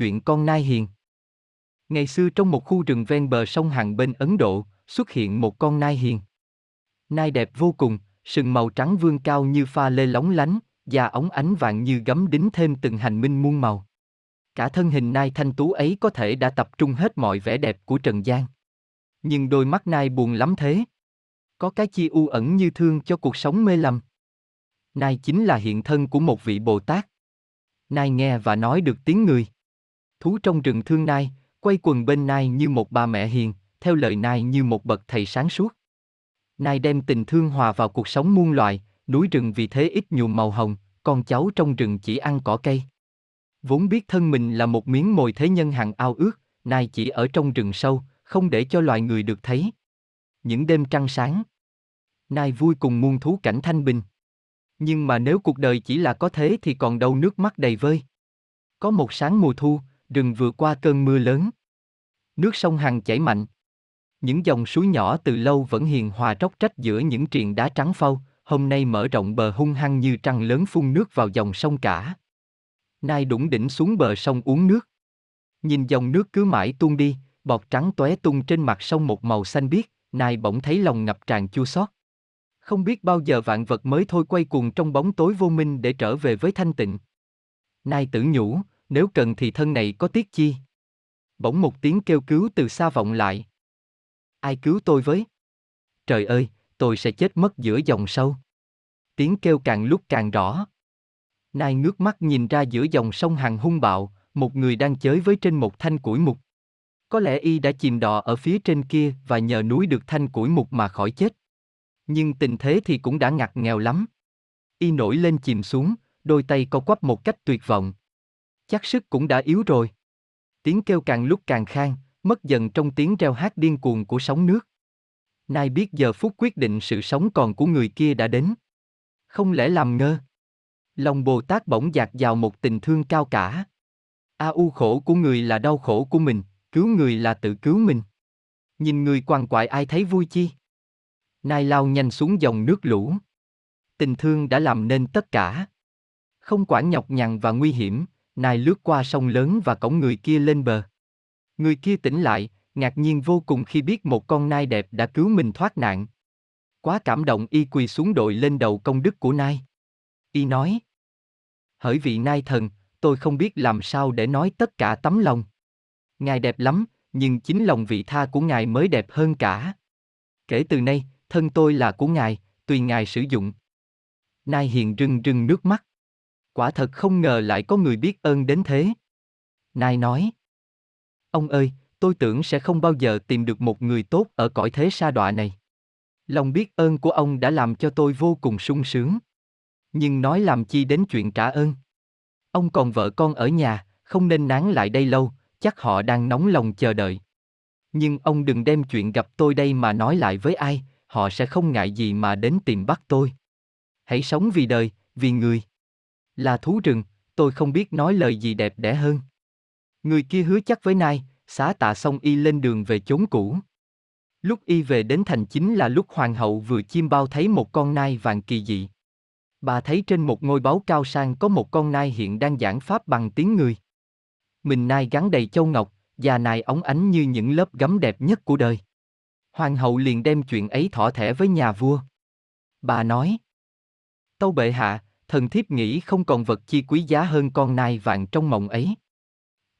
chuyện con nai hiền. Ngày xưa trong một khu rừng ven bờ sông Hằng bên Ấn Độ, xuất hiện một con nai hiền. Nai đẹp vô cùng, sừng màu trắng vương cao như pha lê lóng lánh, da ống ánh vàng như gấm đính thêm từng hành minh muôn màu. Cả thân hình nai thanh tú ấy có thể đã tập trung hết mọi vẻ đẹp của Trần gian. Nhưng đôi mắt nai buồn lắm thế. Có cái chi u ẩn như thương cho cuộc sống mê lầm. Nai chính là hiện thân của một vị Bồ Tát. Nai nghe và nói được tiếng người. Thú trong rừng thương Nai, quay quần bên Nai như một bà mẹ hiền, theo lời Nai như một bậc thầy sáng suốt. Nai đem tình thương hòa vào cuộc sống muôn loài, núi rừng vì thế ít nhuộm màu hồng, con cháu trong rừng chỉ ăn cỏ cây. Vốn biết thân mình là một miếng mồi thế nhân hằng ao ước, Nai chỉ ở trong rừng sâu, không để cho loài người được thấy. Những đêm trăng sáng, Nai vui cùng muôn thú cảnh thanh bình. Nhưng mà nếu cuộc đời chỉ là có thế thì còn đâu nước mắt đầy vơi. Có một sáng mùa thu, rừng vừa qua cơn mưa lớn. Nước sông Hằng chảy mạnh. Những dòng suối nhỏ từ lâu vẫn hiền hòa róc rách giữa những triền đá trắng phau, hôm nay mở rộng bờ hung hăng như trăng lớn phun nước vào dòng sông cả. Nai đủng đỉnh xuống bờ sông uống nước. Nhìn dòng nước cứ mãi tuôn đi, bọt trắng tóe tung trên mặt sông một màu xanh biếc, Nai bỗng thấy lòng ngập tràn chua xót. Không biết bao giờ vạn vật mới thôi quay cuồng trong bóng tối vô minh để trở về với thanh tịnh. Nai tử nhủ, nếu cần thì thân này có tiếc chi. Bỗng một tiếng kêu cứu từ xa vọng lại. Ai cứu tôi với? Trời ơi, tôi sẽ chết mất giữa dòng sâu. Tiếng kêu càng lúc càng rõ. Nai ngước mắt nhìn ra giữa dòng sông hàng hung bạo, một người đang chới với trên một thanh củi mục. Có lẽ y đã chìm đò ở phía trên kia và nhờ núi được thanh củi mục mà khỏi chết. Nhưng tình thế thì cũng đã ngặt nghèo lắm. Y nổi lên chìm xuống, đôi tay co quắp một cách tuyệt vọng. Chắc sức cũng đã yếu rồi. Tiếng kêu càng lúc càng khang, mất dần trong tiếng reo hát điên cuồng của sóng nước. Nai biết giờ phút quyết định sự sống còn của người kia đã đến. Không lẽ làm ngơ? Lòng Bồ Tát bỗng dạt vào một tình thương cao cả. A u khổ của người là đau khổ của mình, cứu người là tự cứu mình. Nhìn người quằn quại ai thấy vui chi? Nai lao nhanh xuống dòng nước lũ. Tình thương đã làm nên tất cả. Không quản nhọc nhằn và nguy hiểm, Nai lướt qua sông lớn và cổng người kia lên bờ. Người kia tỉnh lại, ngạc nhiên vô cùng khi biết một con nai đẹp đã cứu mình thoát nạn. Quá cảm động y quỳ xuống đội lên đầu công đức của nai. Y nói. Hỡi vị nai thần, tôi không biết làm sao để nói tất cả tấm lòng. Ngài đẹp lắm, nhưng chính lòng vị tha của ngài mới đẹp hơn cả. Kể từ nay, thân tôi là của ngài, tùy ngài sử dụng. Nai hiền rưng rưng nước mắt. Quả thật không ngờ lại có người biết ơn đến thế. Nai nói. Ông ơi, tôi tưởng sẽ không bao giờ tìm được một người tốt ở cõi thế sa đọa này. Lòng biết ơn của ông đã làm cho tôi vô cùng sung sướng. Nhưng nói làm chi đến chuyện trả ơn. Ông còn vợ con ở nhà, không nên nán lại đây lâu, chắc họ đang nóng lòng chờ đợi. Nhưng ông đừng đem chuyện gặp tôi đây mà nói lại với ai, họ sẽ không ngại gì mà đến tìm bắt tôi. Hãy sống vì đời, vì người. Là thú rừng, tôi không biết nói lời gì đẹp đẽ hơn. Người kia hứa chắc với Nai, xá tạ xong y lên đường về chốn cũ. Lúc y về đến thành chính là lúc hoàng hậu vừa chim bao thấy một con nai vàng kỳ dị. Bà thấy trên một ngôi báu cao sang có một con nai hiện đang giảng pháp bằng tiếng người. Mình nai gắn đầy châu ngọc, da nai óng ánh như những lớp gấm đẹp nhất của đời. Hoàng hậu liền đem chuyện ấy thỏ thẻ với nhà vua. Bà nói, Tâu bệ hạ, thần thiếp nghĩ không còn vật chi quý giá hơn con nai vàng trong mộng ấy.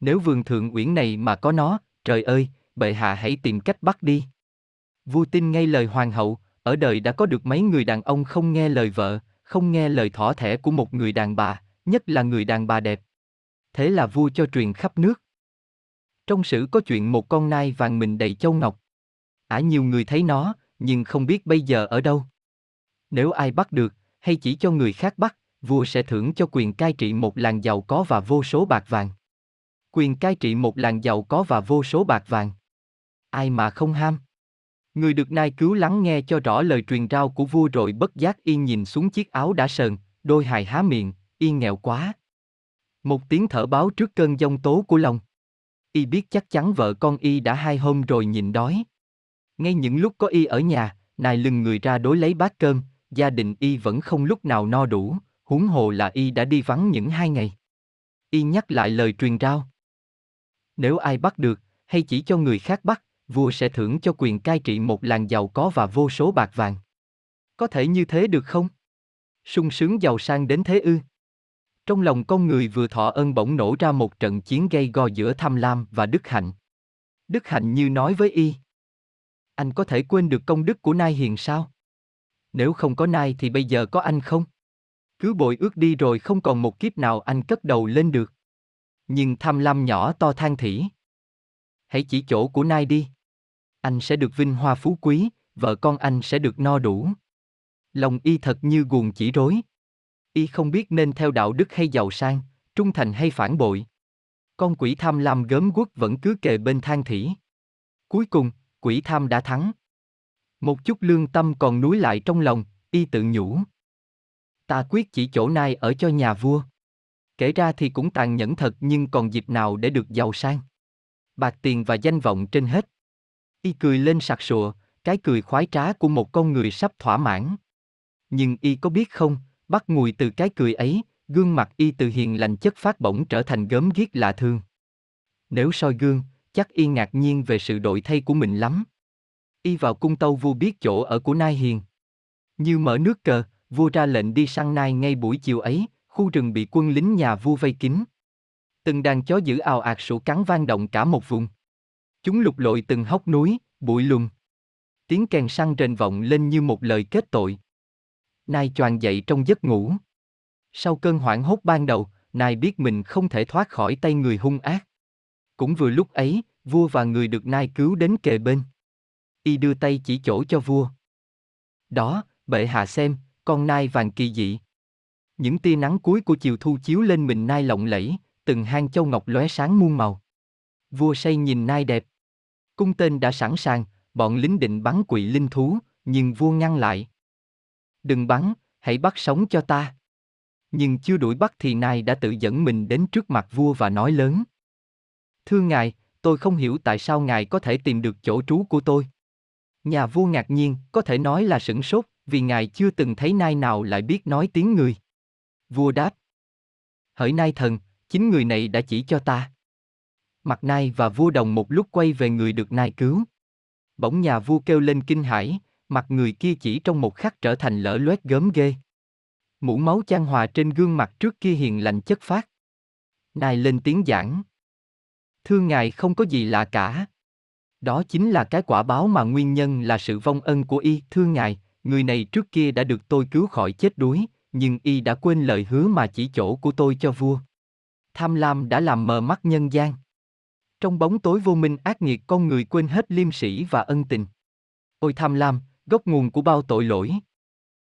Nếu vườn thượng uyển này mà có nó, trời ơi, bệ hạ hãy tìm cách bắt đi. Vua tin ngay lời hoàng hậu, ở đời đã có được mấy người đàn ông không nghe lời vợ, không nghe lời thỏ thẻ của một người đàn bà, nhất là người đàn bà đẹp. Thế là vua cho truyền khắp nước. Trong sử có chuyện một con nai vàng mình đầy châu ngọc. Ả nhiều người thấy nó, nhưng không biết bây giờ ở đâu. Nếu ai bắt được, hay chỉ cho người khác bắt, vua sẽ thưởng cho quyền cai trị một làng giàu có và vô số bạc vàng. Quyền cai trị một làng giàu có và vô số bạc vàng. Ai mà không ham? Người được nai cứu lắng nghe cho rõ lời truyền rao của vua rồi bất giác yên nhìn xuống chiếc áo đã sờn, đôi hài há miệng, yên nghèo quá. Một tiếng thở báo trước cơn giông tố của lòng. Y biết chắc chắn vợ con Y đã hai hôm rồi nhịn đói. Ngay những lúc có Y ở nhà, nài lưng người ra đối lấy bát cơm, gia đình Y vẫn không lúc nào no đủ, huống hồ là Y đã đi vắng những hai ngày. Y nhắc lại lời truyền rao. Nếu ai bắt được, hay chỉ cho người khác bắt, vua sẽ thưởng cho quyền cai trị một làng giàu có và vô số bạc vàng. Có thể như thế được không? sung sướng giàu sang đến thế ư? Trong lòng con người vừa thọ ân bỗng nổ ra một trận chiến gây go giữa tham lam và đức hạnh. Đức hạnh như nói với y. Anh có thể quên được công đức của Nai Hiền sao? Nếu không có Nai thì bây giờ có anh không? Cứ bội ước đi rồi không còn một kiếp nào anh cất đầu lên được. Nhưng tham lam nhỏ to than thỉ. Hãy chỉ chỗ của Nai đi. Anh sẽ được vinh hoa phú quý, vợ con anh sẽ được no đủ. Lòng y thật như guồng chỉ rối. Y không biết nên theo đạo đức hay giàu sang, trung thành hay phản bội. Con quỷ tham lam gớm quất vẫn cứ kề bên than thỉ. Cuối cùng, quỷ tham đã thắng. Một chút lương tâm còn núi lại trong lòng, y tự nhủ. Ta quyết chỉ chỗ này ở cho nhà vua. Kể ra thì cũng tàn nhẫn thật nhưng còn dịp nào để được giàu sang. Bạc tiền và danh vọng trên hết. Y cười lên sặc sụa, cái cười khoái trá của một con người sắp thỏa mãn. Nhưng y có biết không, bắt nguội từ cái cười ấy, gương mặt y từ hiền lành chất phát bổng trở thành gớm ghiếc lạ thương. Nếu soi gương, chắc y ngạc nhiên về sự đổi thay của mình lắm. Y vào cung tâu vua biết chỗ ở của Nai Hiền. Như mở nước cờ, vua ra lệnh đi săn Nai ngay buổi chiều ấy, khu rừng bị quân lính nhà vua vây kín. Từng đàn chó giữ ào ạt sủa cắn vang động cả một vùng. Chúng lục lội từng hốc núi, bụi lùm. Tiếng kèn săn rền vọng lên như một lời kết tội. Nai choàng dậy trong giấc ngủ. Sau cơn hoảng hốt ban đầu, Nai biết mình không thể thoát khỏi tay người hung ác. Cũng vừa lúc ấy, vua và người được Nai cứu đến kề bên. Y đưa tay chỉ chỗ cho vua. Đó, bệ hạ xem, con nai vàng kỳ dị. Những tia nắng cuối của chiều thu chiếu lên mình nai lộng lẫy, từng hang châu ngọc lóe sáng muôn màu. Vua say nhìn nai đẹp. Cung tên đã sẵn sàng, bọn lính định bắn quỷ linh thú, nhưng vua ngăn lại. Đừng bắn, hãy bắt sống cho ta. Nhưng chưa đuổi bắt thì nai đã tự dẫn mình đến trước mặt vua và nói lớn. Thưa ngài, tôi không hiểu tại sao ngài có thể tìm được chỗ trú của tôi. Nhà vua ngạc nhiên, có thể nói là sửng sốt, vì ngài chưa từng thấy nai nào lại biết nói tiếng người. Vua đáp. Hỡi nai thần, chính người này đã chỉ cho ta. Mặt nai và vua đồng một lúc quay về người được nai cứu. Bỗng nhà vua kêu lên kinh hãi, mặt người kia chỉ trong một khắc trở thành lỡ loét gớm ghê. Mũ máu chan hòa trên gương mặt trước kia hiền lành chất phát. Nai lên tiếng giảng. Thưa ngài không có gì lạ cả. Đó chính là cái quả báo mà nguyên nhân là sự vong ân của y, thưa ngài, người này trước kia đã được tôi cứu khỏi chết đuối, nhưng y đã quên lời hứa mà chỉ chỗ của tôi cho vua. Tham lam đã làm mờ mắt nhân gian. Trong bóng tối vô minh ác nghiệt con người quên hết liêm sĩ và ân tình. Ôi tham lam, gốc nguồn của bao tội lỗi.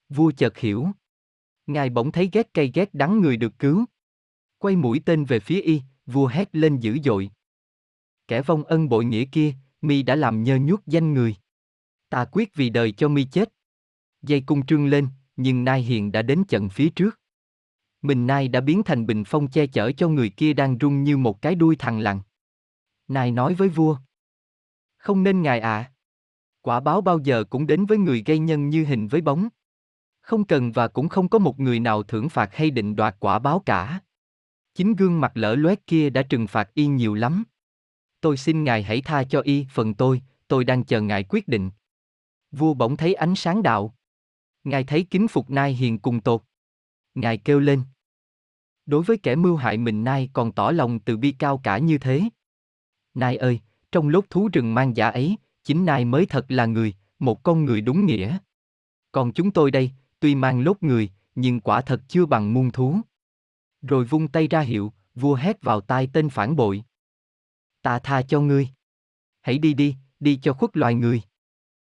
Vua chợt hiểu. Ngài bỗng thấy ghét cay ghét đắng người được cứu. Quay mũi tên về phía y, vua hét lên dữ dội. Kẻ vong ân bội nghĩa kia, mi đã làm nhơ nhuốc danh người. Ta quyết vì đời cho mi chết. Dây cung trương lên, nhưng Nai Hiền đã đến trận phía trước. Mình Nai đã biến thành bình phong che chở cho người kia đang rung như một cái đuôi thằng lằn. Nai nói với vua. Không nên ngài ạ. À. Quả báo bao giờ cũng đến với người gây nhân như hình với bóng. Không cần và cũng không có một người nào thưởng phạt hay định đoạt quả báo cả. Chính gương mặt lỡ loét kia đã trừng phạt y nhiều lắm tôi xin ngài hãy tha cho y phần tôi, tôi đang chờ ngài quyết định. Vua bỗng thấy ánh sáng đạo. Ngài thấy kính phục nai hiền cùng tột. Ngài kêu lên. Đối với kẻ mưu hại mình nai còn tỏ lòng từ bi cao cả như thế. Nai ơi, trong lốt thú rừng mang giả ấy, chính nai mới thật là người, một con người đúng nghĩa. Còn chúng tôi đây, tuy mang lốt người, nhưng quả thật chưa bằng muôn thú. Rồi vung tay ra hiệu, vua hét vào tai tên phản bội ta tha cho ngươi. Hãy đi đi, đi cho khuất loài người.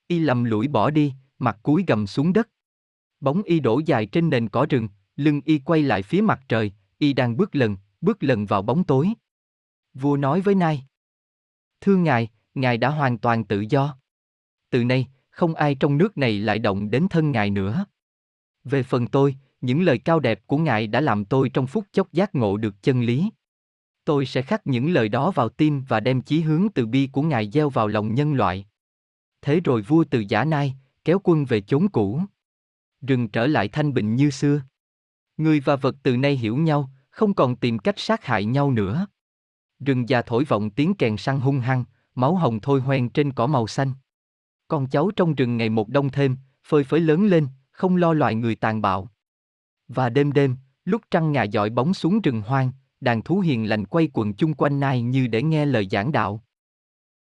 Y lầm lũi bỏ đi, mặt cúi gầm xuống đất. Bóng y đổ dài trên nền cỏ rừng, lưng y quay lại phía mặt trời, y đang bước lần, bước lần vào bóng tối. Vua nói với Nai. Thưa ngài, ngài đã hoàn toàn tự do. Từ nay, không ai trong nước này lại động đến thân ngài nữa. Về phần tôi, những lời cao đẹp của ngài đã làm tôi trong phút chốc giác ngộ được chân lý. Tôi sẽ khắc những lời đó vào tim và đem chí hướng từ bi của Ngài gieo vào lòng nhân loại. Thế rồi vua từ giả nai, kéo quân về chốn cũ. Rừng trở lại thanh bình như xưa. Người và vật từ nay hiểu nhau, không còn tìm cách sát hại nhau nữa. rừng già thổi vọng tiếng kèn săn hung hăng, máu hồng thôi hoen trên cỏ màu xanh. Con cháu trong rừng ngày một đông thêm, phơi phới lớn lên, không lo loại người tàn bạo. Và đêm đêm, lúc trăng ngà dọi bóng xuống rừng hoang, đàn thú hiền lành quay quần chung quanh nai như để nghe lời giảng đạo.